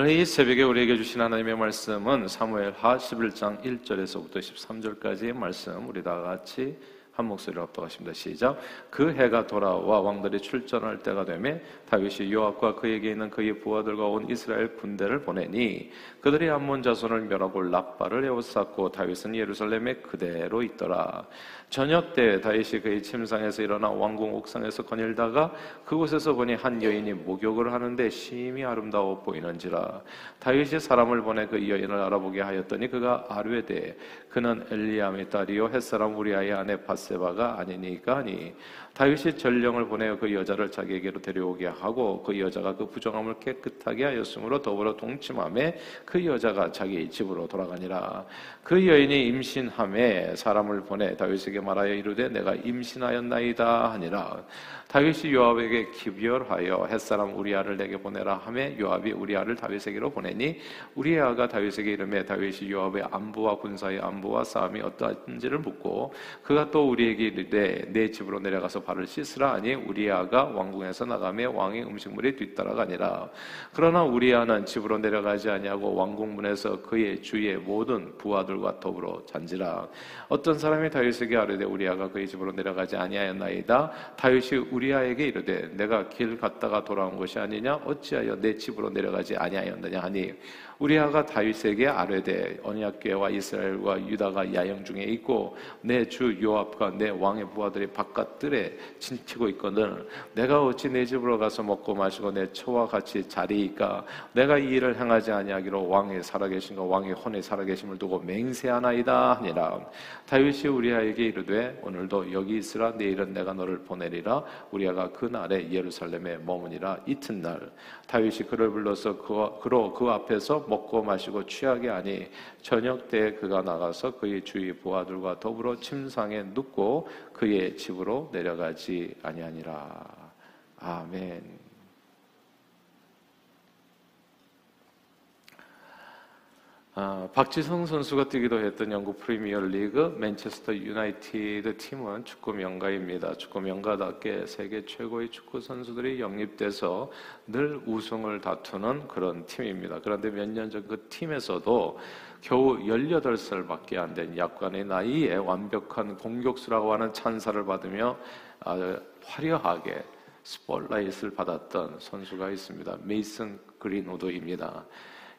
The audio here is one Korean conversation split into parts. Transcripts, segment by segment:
이 새벽에 우리에게 주신 하나님의 말씀은 사무엘 하 11장 1절에서부터 13절까지의 말씀 우리 다 같이 한 목소리로 합독하십니다. 시작. 그 해가 돌아와 왕들이 출전할 때가 되매 다윗이 요압과 그에게 있는 그의 부하들과 온 이스라엘 군대를 보내니 그들이 암몬 자손을 멸하고 라빠를 에워쌌고 다윗은 예루살렘에 그대로 있더라. 저녁 때 다윗이 그의 침상에서 일어나 왕궁 옥상에서 거닐다가 그곳에서 보니 한 여인이 목욕을 하는데 심히 아름다워 보이는지라 다윗이 사람을 보내 그 여인을 알아보게 하였더니 그가 아뢰되 그는 엘리암의 딸이요 햇사람 우리아의 아내 바 세바가 아니니까 하니 다윗이 전령을 보내어 그 여자를 자기에게로 데려오게 하고 그 여자가 그 부정함을 깨끗하게 하였으므로 더불어 동침함에 그 여자가 자기 집으로 돌아가니라. 그 여인이 임신함에 사람을 보내 다윗에게 말하여 이르되 내가 임신하였나이다 하니라. 다윗이 요압에게 기별하여 햇사람 우리아를 내게 보내라 하매 요압이 우리아를 다윗에게로 보내니 우리아가 다윗에게 이름에 다윗이 요압의 안부와 군사의 안부와 싸움이 어떠한지를 묻고 그가 또 우리에게 이르되 내 집으로 내려가서 발을 씻으라 하니 우리아가 왕궁에서 나가며 왕의 음식물이 뒤따라가니라. 그러나 우리아는 집으로 내려가지 아니하고 왕궁 문에서 그의 주의 모든 부하들과 더불어 잔지라. 어떤 사람이 다윗에게 아뢰되 우리아가 그의 집으로 내려가지 아니하였나이다? 다윗이 우리아에게 이르되 내가 길 갔다가 돌아온 것이 아니냐? 어찌하여 내 집으로 내려가지 아니하였느냐 하니 우리아가 다윗에게 아뢰되 언약궤와 이스라엘과 유다가 야영 중에 있고 내 주 요압과 내 왕의 부하들이 바깥들에 진치고 있거든. 내가 어찌 내 집으로 가서 먹고 마시고 내 처와 같이 자리이까? 내가 이 일을 행하지 아니하기로 왕의 살아계신과 왕의 혼의 살아계심을 두고 맹세하나이다 하니라. 다윗이 우리아에게 이르되 오늘도 여기 있으라. 내일은 내가 너를 보내리라. 우리아가 그 날에 예루살렘에 머무니라. 이튿날 다윗이 그를 불러서 그, 그로 그 앞에서 먹고 마시고 취하게 하니 저녁 때 그가 나가서 그의 주위 부하들과 더불어 침상에 눕고 그의 집으로 내려가지 아니하니라. 아멘. 아, 박지성 선수가 뛰기도 했던 영국 프리미어 리그 맨체스터 유나이티드 팀은 축구 명가입니다. 축구 명가답게 세계 최고의 축구 선수들이 영입돼서 늘 우승을 다투는 그런 팀입니다. 그런데 몇 년 전 그 팀에서도 겨우 18살밖에 안 된 약관의 나이에 완벽한 공격수라고 하는 찬사를 받으며 아, 화려하게 스포트라이트를 받았던 선수가 있습니다. 메이슨 그린우드입니다.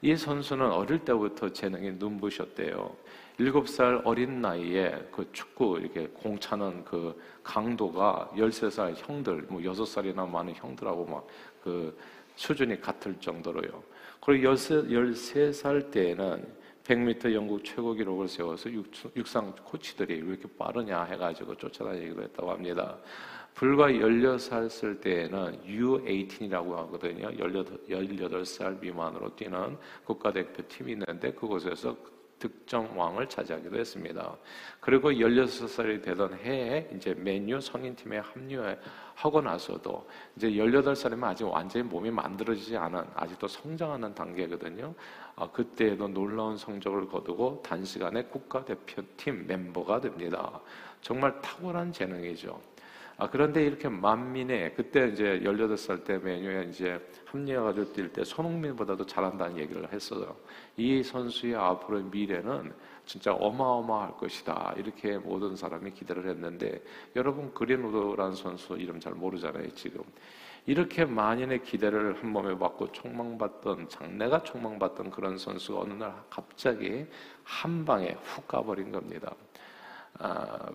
이 선수는 어릴 때부터 재능이 눈부셨대요. 일곱 살 어린 나이에 그 축구 이렇게 공 차는 그 강도가 열세 살 형들, 뭐 여섯 살이나 많은 형들하고 막 그 수준이 같을 정도로요. 그리고 열세 살 때에는 100m 영국 최고 기록을 세워서 육 상 코치들이 왜 이렇게 빠르냐 해가지고 쫓아다니기도 했다고 합니다. 불과 16살 쓸 때에는 U18이라고 하거든요. 18, 살 미만으로 뛰는 국가대표팀이 있는데 그곳에서 득점왕을 차지하기도 했습니다. 그리고 16살이 되던 해에 이제 맨유 성인팀에 합류하고 나서도 이제 18살이면 아직 완전히 몸이 만들어지지 않은 아직도 성장하는 단계거든요. 아, 그때에도 놀라운 성적을 거두고 단시간에 국가대표팀 멤버가 됩니다. 정말 탁월한 재능이죠. 아, 그런데 이렇게 만민의, 그때 이제 18살 때 메뉴에 이제 합리화가지고 뛸 때 손흥민보다도 잘한다는 얘기를 했어요. 이 선수의 앞으로의 미래는 진짜 어마어마할 것이다. 이렇게 모든 사람이 기대를 했는데, 여러분, 그린우드라는 선수 이름 잘 모르잖아요, 지금. 이렇게 만인의 기대를 한 몸에 받고 촉망받던, 장래가 촉망받던 그런 선수가 어느 날 갑자기 한 방에 훅 가버린 겁니다. 아,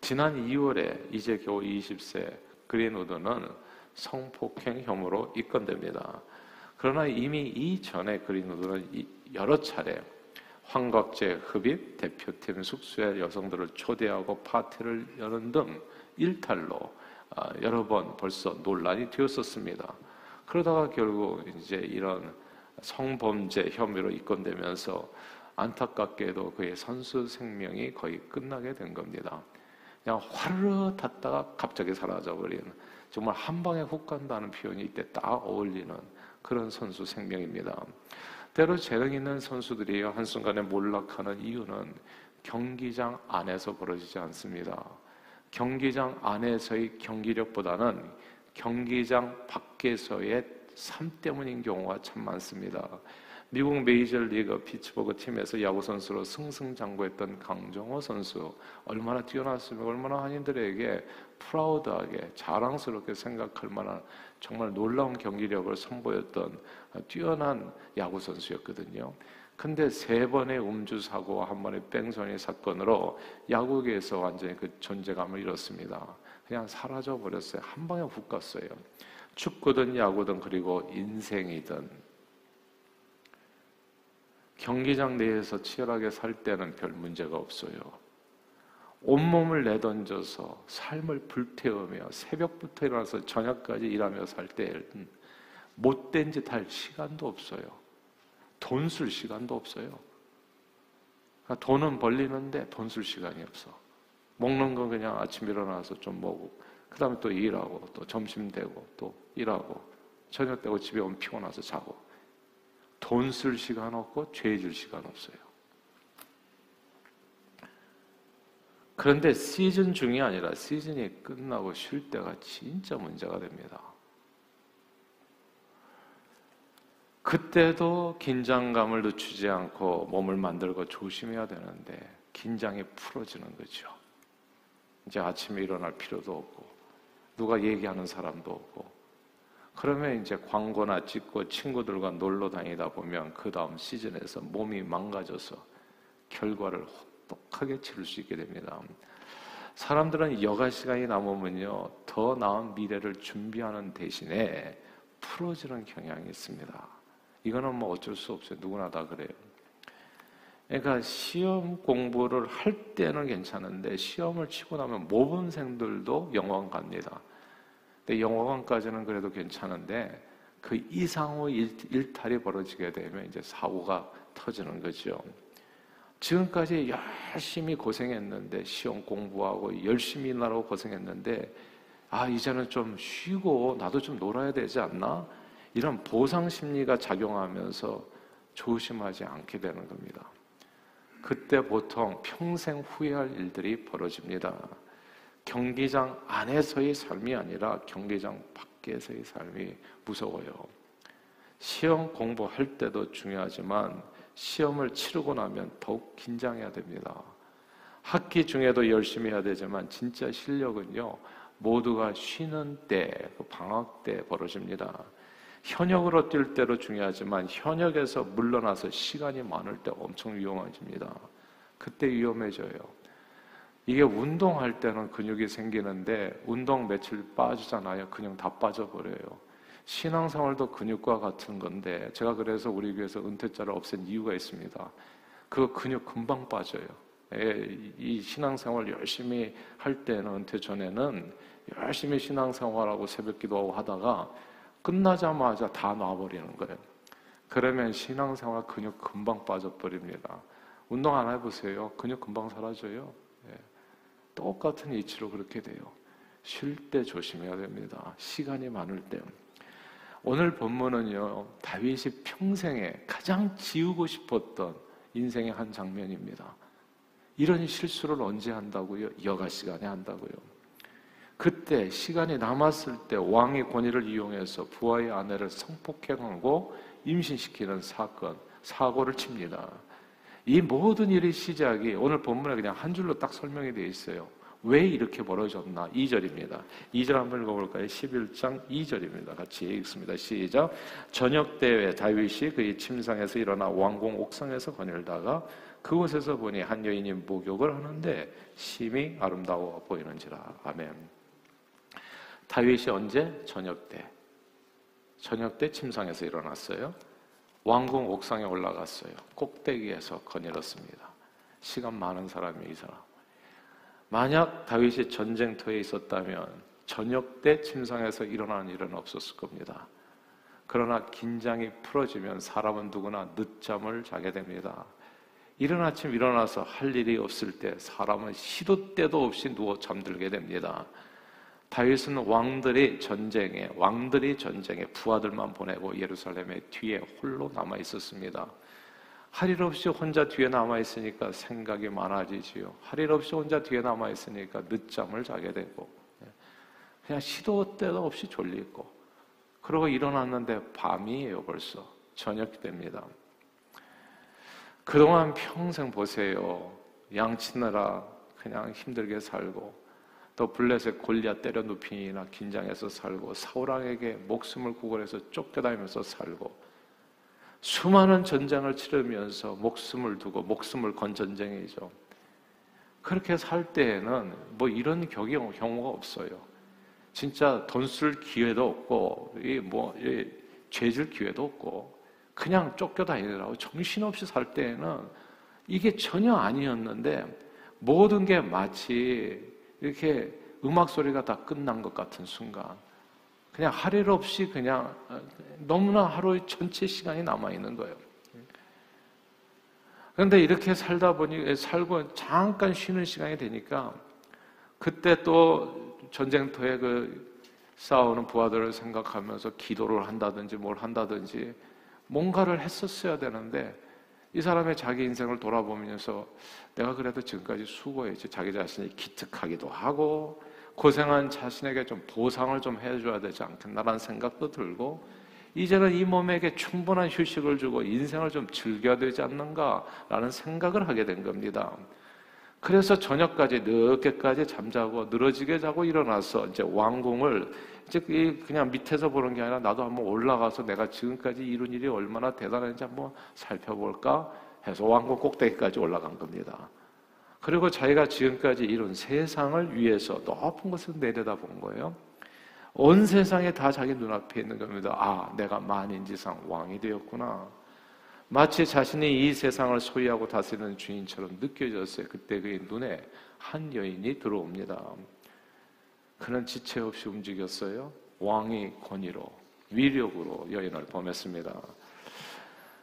지난 2월에 이제 겨우 20세 그린우드는 성폭행 혐의로 입건됩니다. 그러나 이미 이전에 그린우드는 여러 차례 환각제 흡입, 대표팀 숙소에 여성들을 초대하고 파티를 여는 등 일탈로 아, 여러 번 벌써 논란이 되었었습니다. 그러다가 결국 이제 이런 성범죄 혐의로 입건되면서 안타깝게도 그의 선수 생명이 거의 끝나게 된 겁니다. 그냥 화르르 탔다가 갑자기 사라져버리는 정말 한 방에 훅 간다는 표현이 이때 딱 어울리는 그런 선수 생명입니다. 때로 재능 있는 선수들이 한순간에 몰락하는 이유는 경기장 안에서 벌어지지 않습니다. 경기장 안에서의 경기력보다는 경기장 밖에서의 삶 때문인 경우가 참 많습니다. 미국 메이저 리그 피츠버그 팀에서 야구 선수로 승승장구했던 강정호 선수 얼마나 뛰어났으면 얼마나 한인들에게 프라우드하게 자랑스럽게 생각할 만한 정말 놀라운 경기력을 선보였던 뛰어난 야구 선수였거든요. 근데 세 번의 음주 사고와 한 번의 뺑소니 사건으로 야구계에서 완전히 그 존재감을 잃었습니다. 그냥 사라져 버렸어요. 한 방에 훅 갔어요. 축구든 야구든 그리고 인생이든 경기장 내에서 치열하게 살 때는 별 문제가 없어요. 온몸을 내던져서 삶을 불태우며 새벽부터 일어나서 저녁까지 일하며 살 때는 못된 짓 할 시간도 없어요. 돈 쓸 시간도 없어요. 그러니까 돈은 벌리는데 돈 쓸 시간이 없어. 먹는 건 그냥 아침 일어나서 좀 먹고, 그 다음에 또 일하고, 또 점심 되고, 또 일하고, 저녁 되고 집에 오면 피곤해서 자고. 돈 쓸 시간 없고 죄 질 시간 없어요. 그런데 시즌 중이 아니라 시즌이 끝나고 쉴 때가 진짜 문제가 됩니다. 그때도 긴장감을 늦추지 않고 몸을 만들고 조심해야 되는데 긴장이 풀어지는 거죠. 이제 아침에 일어날 필요도 없고 누가 얘기하는 사람도 없고 그러면 이제 광고나 찍고 친구들과 놀러 다니다 보면 그 다음 시즌에서 몸이 망가져서 결과를 혹독하게 치를 수 있게 됩니다. 사람들은 여가 시간이 남으면요, 더 나은 미래를 준비하는 대신에 풀어지는 경향이 있습니다. 이거는 뭐 어쩔 수 없어요. 누구나 다 그래요. 그러니까 시험 공부를 할 때는 괜찮은데 시험을 치고 나면 모범생들도 영원 갑니다. 근데 영어관까지는 그래도 괜찮은데 그 이상의 일탈이 벌어지게 되면 이제 사고가 터지는 거죠. 지금까지 열심히 고생했는데 시험 공부하고 열심히 일하고 고생했는데 아 이제는 좀 쉬고 나도 좀 놀아야 되지 않나 이런 보상 심리가 작용하면서 조심하지 않게 되는 겁니다. 그때 보통 평생 후회할 일들이 벌어집니다. 경기장 안에서의 삶이 아니라 경기장 밖에서의 삶이 무서워요. 시험 공부할 때도 중요하지만 시험을 치르고 나면 더욱 긴장해야 됩니다. 학기 중에도 열심히 해야 되지만 진짜 실력은요, 모두가 쉬는 때, 그 방학 때 벌어집니다. 현역으로 뛸 때도 중요하지만 현역에서 물러나서 시간이 많을 때 엄청 위험해집니다. 그때 위험해져요. 이게 운동할 때는 근육이 생기는데 운동 며칠 빠지잖아요. 근육 다 빠져버려요. 신앙생활도 근육과 같은 건데 제가 그래서 우리 교회에서 은퇴자를 없앤 이유가 있습니다. 그 근육 금방 빠져요. 예, 이 신앙생활 열심히 할 때는 은퇴 전에는 열심히 신앙생활하고 새벽기도하고 하다가 끝나자마자 다 놔버리는 거예요. 그러면 신앙생활 근육 금방 빠져버립니다. 운동 안 해보세요. 근육 금방 사라져요. 똑같은 이치로 그렇게 돼요. 쉴 때 조심해야 됩니다. 시간이 많을 때. 오늘 본문은요, 다윗이 평생에 가장 지우고 싶었던 인생의 한 장면입니다. 이런 실수를 언제 한다고요? 여가 시간에 한다고요. 그때 시간이 남았을 때 왕의 권위를 이용해서 부하의 아내를 성폭행하고 임신시키는 사건, 사고를 칩니다. 이 모든 일의 시작이 오늘 본문에 그냥 한 줄로 딱 설명이 되어 있어요. 왜 이렇게 벌어졌나? 2절입니다. 2절 한번 읽어볼까요? 11장 2절입니다. 같이 읽습니다. 시작. 저녁 때에 다윗이 그의 침상에서 일어나 왕궁 옥상에서 거닐다가 그곳에서 보니 한 여인이 목욕을 하는데 심히 아름다워 보이는지라. 아멘. 다윗이 언제? 저녁 때. 저녁 때 침상에서 일어났어요. 왕궁 옥상에 올라갔어요. 꼭대기에서 거닐었습니다. 시간 많은 사람이 이 사람. 만약 다윗이 전쟁터에 있었다면 저녁 때 침상에서 일어나는 일은 없었을 겁니다. 그러나 긴장이 풀어지면 사람은 누구나 늦잠을 자게 됩니다. 이른 아침 일어나서 할 일이 없을 때 사람은 시도 때도 없이 누워 잠들게 됩니다. 다윗은 왕들이 전쟁에 왕들이 전쟁에 부하들만 보내고 예루살렘에 뒤에 홀로 남아 있었습니다. 할 일 없이 혼자 뒤에 남아 있으니까 생각이 많아지지요. 할 일 없이 혼자 뒤에 남아 있으니까 늦잠을 자게 되고 예. 그냥 시도 때도 없이 졸리고 그러고 일어났는데 밤이에요, 벌써. 저녁이 됩니다. 그동안 평생 보세요. 양치느라 그냥 힘들게 살고 또 블레셋 골리앗 때려 눕히나 긴장해서 살고 사울왕에게 목숨을 구걸해서 쫓겨다니면서 살고 수많은 전쟁을 치르면서 목숨을 두고 목숨을 건 전쟁이죠. 그렇게 살 때에는 뭐 이런 경우, 경우가 없어요. 진짜 돈 쓸 기회도 없고, 뭐, 죄질 기회도 없고, 그냥 쫓겨다니느라고 정신없이 살 때에는 이게 전혀 아니었는데, 모든 게 마치 이렇게 음악 소리가 다 끝난 것 같은 순간, 그냥 할일 없이 그냥 너무나 하루의 전체 시간이 남아 있는 거예요. 그런데 이렇게 살다 보니, 살고 잠깐 쉬는 시간이 되니까, 그때 또 전쟁터에 그 싸우는 부하들을 생각하면서 기도를 한다든지 뭘 한다든지 뭔가를 했었어야 되는데 이 사람의 자기 인생을 돌아보면서 내가 그래도 지금까지 수고했지 자기 자신이 기특하기도 하고 고생한 자신에게 좀 보상을 좀 해줘야 되지 않겠나라는 생각도 들고 이제는 이 몸에게 충분한 휴식을 주고 인생을 좀 즐겨야 되지 않는가라는 생각을 하게 된 겁니다. 그래서 저녁까지 늦게까지 잠자고 늘어지게 자고 일어나서 이제 왕궁을 이제 그냥 밑에서 보는 게 아니라 나도 한번 올라가서 내가 지금까지 이룬 일이 얼마나 대단한지 한번 살펴볼까 해서 왕궁 꼭대기까지 올라간 겁니다. 그리고 자기가 지금까지 이룬 세상을 위해서 높은 곳을 내려다 본 거예요. 온 세상에 다 자기 눈앞에 있는 겁니다. 아, 내가 만인지상 왕이 되었구나. 마치 자신이 이 세상을 소유하고 다스리는 주인처럼 느껴졌어요. 그때 그의 눈에 한 여인이 들어옵니다. 그는 지체 없이 움직였어요. 왕의 권위로, 위력으로 여인을 범했습니다.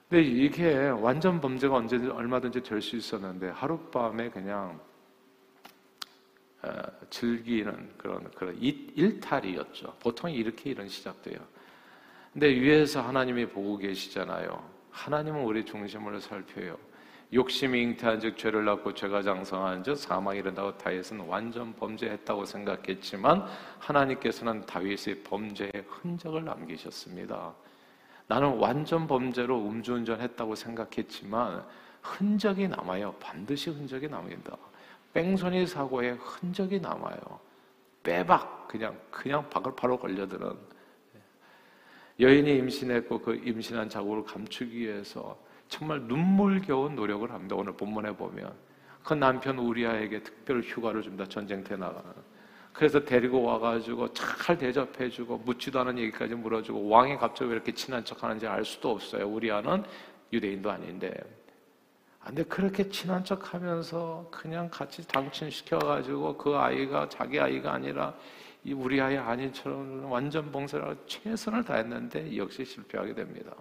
근데 이게 완전 범죄가 언제 얼마든지 될 수 있었는데 하룻밤에 그냥 어, 즐기는 그런 그런 일탈이었죠. 보통 이렇게 일은 시작돼요. 근데 위에서 하나님이 보고 계시잖아요. 하나님은 우리 중심을 살펴요. 욕심이 잉태한 즉 죄를 낳고 죄가 장성한 즉 사망이 이른다고 다윗은 완전 범죄했다고 생각했지만 하나님께서는 다윗의 범죄의 흔적을 남기셨습니다. 나는 완전 범죄로 음주운전했다고 생각했지만 흔적이 남아요. 반드시 흔적이 남긴다. 뺑소니 사고에 흔적이 남아요. 빼박 그냥 그냥 박을 바로 걸려드는 여인이 임신했고 그 임신한 자국을 감추기 위해서 정말 눈물겨운 노력을 합니다. 오늘 본문에 보면 그 남편 우리아에게 특별 휴가를 줍니다. 전쟁터에 나가는. 그래서 데리고 와가지고 잘 대접해주고 묻지도 않은 얘기까지 물어주고 왕이 갑자기 왜 이렇게 친한 척하는지 알 수도 없어요. 우리아는 유대인도 아닌데. 근데 그렇게 친한 척하면서 그냥 같이 당친시켜가지고 그 아이가 자기 아이가 아니라 이 우리 아이 아닌처럼 완전 봉사를 최선을 다했는데 역시 실패하게 됩니다.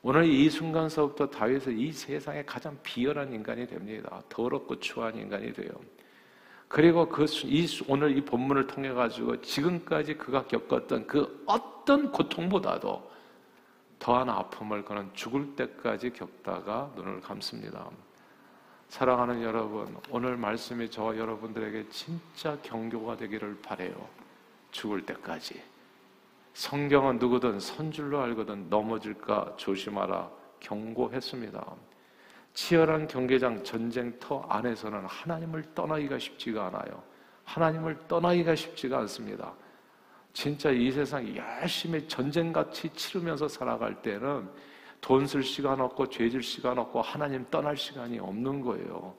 오늘 이 순간서부터 다윗은 이 세상에 가장 비열한 인간이 됩니다. 더럽고 추한 인간이 돼요. 그리고 그, 이, 오늘 이 본문을 통해 가지고 지금까지 그가 겪었던 그 어떤 고통보다도 더한 아픔을 그는 죽을 때까지 겪다가 눈을 감습니다. 사랑하는 여러분, 오늘 말씀이 저와 여러분들에게 진짜 경고가 되기를 바래요. 죽을 때까지. 성경은 누구든 선줄로 알거든 넘어질까 조심하라 경고했습니다. 치열한 경계장 전쟁터 안에서는 하나님을 떠나기가 쉽지가 않아요. 하나님을 떠나기가 쉽지가 않습니다. 진짜 이 세상 열심히 전쟁같이 치르면서 살아갈 때는 돈 쓸 시간 없고 죄 질 시간 없고 하나님 떠날 시간이 없는 거예요.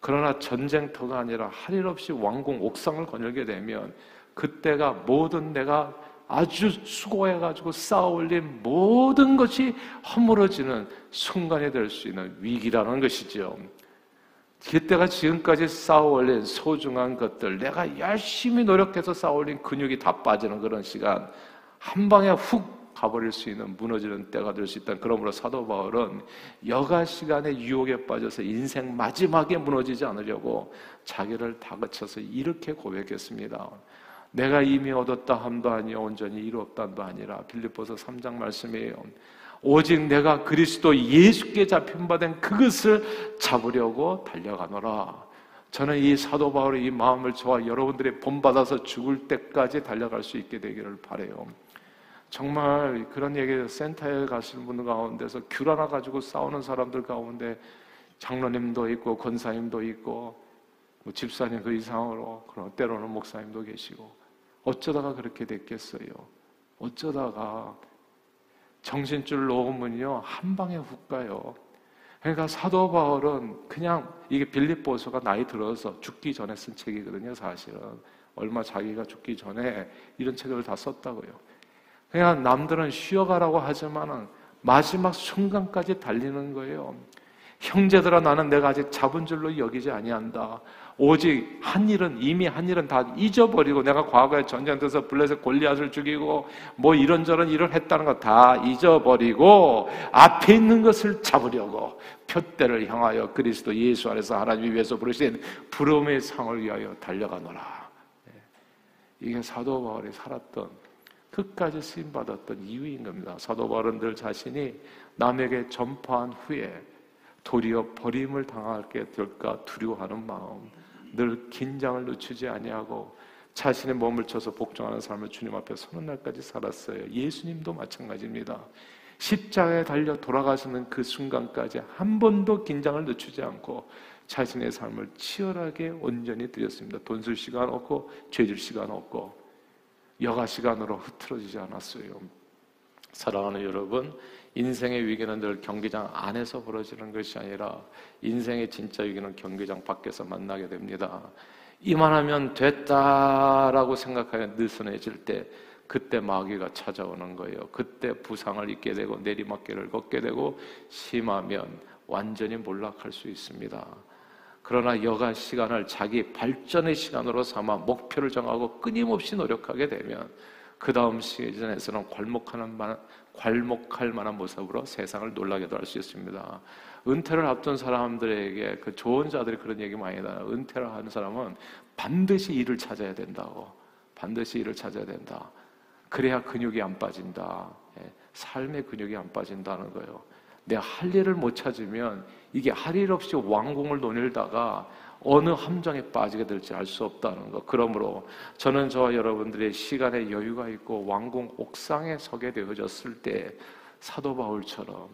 그러나 전쟁터가 아니라 할 일 없이 왕궁 옥상을 거닐게 되면 그때가 모든 내가 아주 수고해가지고 쌓아올린 모든 것이 허물어지는 순간이 될 수 있는 위기라는 것이죠. 그때가 지금까지 쌓아올린 소중한 것들, 내가 열심히 노력해서 쌓아올린 근육이 다 빠지는 그런 시간, 한 방에 훅 가버릴 수 있는 무너지는 때가 될 수 있다. 그러므로 사도 바울은 여가 시간에 유혹에 빠져서 인생 마지막에 무너지지 않으려고 자기를 다그쳐서 이렇게 고백했습니다. 내가 이미 얻었다 함도 아니요 온전히 이루었다 함도 아니라 빌립보서 3장 말씀이에요. 오직 내가 그리스도 예수께 잡힌 바 된 그것을 잡으려고 달려가노라. 저는 이 사도 바울의 이 마음을 저와 여러분들이 본받아서 죽을 때까지 달려갈 수 있게 되기를 바래요. 정말 그런 얘기 센터에 가시는 분들 가운데서 귤 하나 가지고 싸우는 사람들 가운데 장로님도 있고 권사님도 있고 뭐 집사님 그 이상으로 그런 때로는 목사님도 계시고 어쩌다가 그렇게 됐겠어요. 어쩌다가 정신줄 놓으면요 한 방에 훅 가요. 그러니까 사도 바울은 그냥 이게 빌립보서가 나이 들어서 죽기 전에 쓴 책이거든요. 사실은 얼마 자기가 죽기 전에 이런 책을 다 썼다고요. 그냥 남들은 쉬어가라고 하지만은 마지막 순간까지 달리는 거예요. 형제들아 나는 내가 아직 잡은 줄로 여기지 아니한다. 오직 한 일은 이미 한 일은 다 잊어버리고 내가 과거에 전쟁에서 블레셋 골리앗을 죽이고 뭐 이런저런 일을 했다는 거 다 잊어버리고 앞에 있는 것을 잡으려고 표대를 향하여 그리스도 예수 안에서 하나님이 위해서 부르신 부름의 상을 위하여 달려가노라. 네. 이게 사도 바울이 살았던 끝까지 쓰임 받았던 이유인 겁니다. 사도 늘 자신이 남에게 전파한 후에 도리어 버림을 당하게 될까 두려워하는 마음, 늘 긴장을 늦추지 아니하고 자신의 몸을 쳐서 복종하는 삶을 주님 앞에 서는 날까지 살았어요. 예수님도 마찬가지입니다. 십자가에 달려 돌아가시는 그 순간까지 한 번도 긴장을 늦추지 않고 자신의 삶을 치열하게 온전히 드렸습니다. 돈쓸 시간 없고 죄질 시간 없고 여가 시간으로 흐트러지지 않았어요. 사랑하는 여러분, 인생의 위기는 늘 경기장 안에서 벌어지는 것이 아니라 인생의 진짜 위기는 경기장 밖에서 만나게 됩니다. 이만하면 됐다라고 생각하여 느슨해질 때 그때 마귀가 찾아오는 거예요. 그때 부상을 입게 되고 내리막길을 걷게 되고 심하면 완전히 몰락할 수 있습니다. 그러나 여가 시간을 자기 발전의 시간으로 삼아 목표를 정하고 끊임없이 노력하게 되면 그 다음 시즌에서는 괄목하는 만, 괄목할 만한 모습으로 세상을 놀라게도 할 수 있습니다. 은퇴를 앞둔 사람들에게 그 좋은 자들이 그런 얘기 많이 나요. 은퇴를 하는 사람은 반드시 일을 찾아야 된다고. 반드시 일을 찾아야 된다. 그래야 근육이 안 빠진다. 예, 삶의 근육이 안 빠진다는 거예요. 내가 할 일을 못 찾으면 이게 할 일 없이 왕궁을 논일다가 어느 함정에 빠지게 될지 알 수 없다는 것. 그러므로 저는 저와 여러분들의 시간에 여유가 있고 왕궁 옥상에 서게 되어졌을 때 사도 바울처럼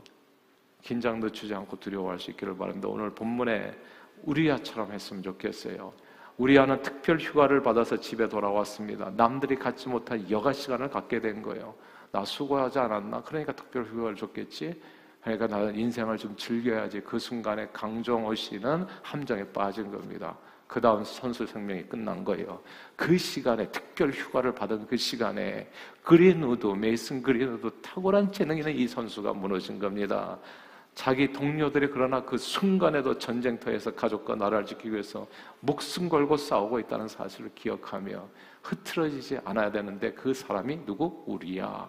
긴장 늦추지 않고 두려워할 수 있기를 바랍니다. 오늘 본문에 우리야처럼 했으면 좋겠어요. 우리야는 특별 휴가를 받아서 집에 돌아왔습니다. 남들이 갖지 못한 여가 시간을 갖게 된 거예요. 나 수고하지 않았나? 그러니까 특별 휴가를 줬겠지. 그러니까 나는 인생을 좀 즐겨야지 그 순간에 강정호 씨는 함정에 빠진 겁니다. 그 다음 선수 생명이 끝난 거예요. 그 시간에 특별 휴가를 받은 그 시간에 그린우드, 메이슨 그린우드 탁월한 재능 있는 이 선수가 무너진 겁니다. 자기 동료들이 그러나 그 순간에도 전쟁터에서 가족과 나라를 지키기 위해서 목숨 걸고 싸우고 있다는 사실을 기억하며 흐트러지지 않아야 되는데 그 사람이 누구? 우리야.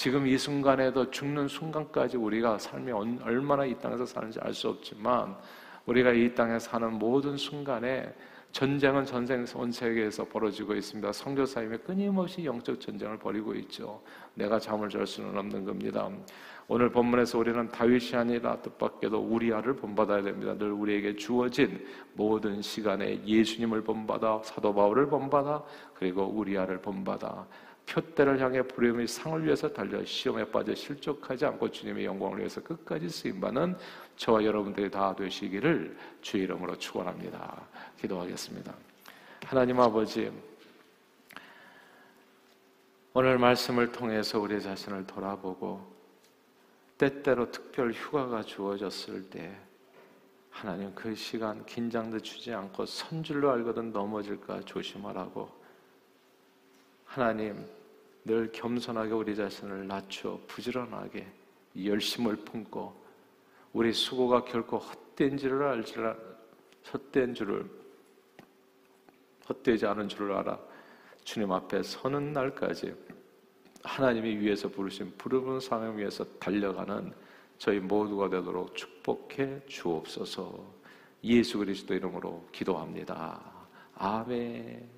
예. 지금 이 순간에도 죽는 순간까지 우리가 삶이 얼마나 이 땅에서 사는지 알 수 없지만 우리가 이 땅에 사는 모든 순간에 전쟁은 전생 온 세계에서 벌어지고 있습니다. 성교사님이 끊임없이 영적 전쟁을 벌이고 있죠. 내가 잠을 잘 수는 없는 겁니다. 오늘 본문에서 우리는 다윗이 아니라 뜻밖에도 우리아를 본받아야 됩니다. 늘 우리에게 주어진 모든 시간에 예수님을 본받아 사도 바울을 본받아 그리고 우리아를 본받아 표대를 향해 부름의 상을 위해서 달려 시험에 빠져 실족하지 않고 주님의 영광을 위해서 끝까지 쓰임받는 저와 여러분들이 다 되시기를 주의 이름으로 축원합니다. 기도하겠습니다. 하나님 아버지 오늘 말씀을 통해서 우리 자신을 돌아보고 때때로 특별 휴가가 주어졌을 때 하나님 그 시간 긴장도 주지 않고 선줄로 알거든 넘어질까 조심하라고 하나님 늘 겸손하게 우리 자신을 낮춰 부지런하게 열심을 품고 우리 수고가 결코 헛된 줄을 알지 헛된 줄을 헛되지 않은 줄을 알아 주님 앞에 서는 날까지 하나님이 위해서 부르신 부르는 사명 위해서 달려가는 저희 모두가 되도록 축복해 주옵소서. 예수 그리스도 이름으로 기도합니다. 아멘.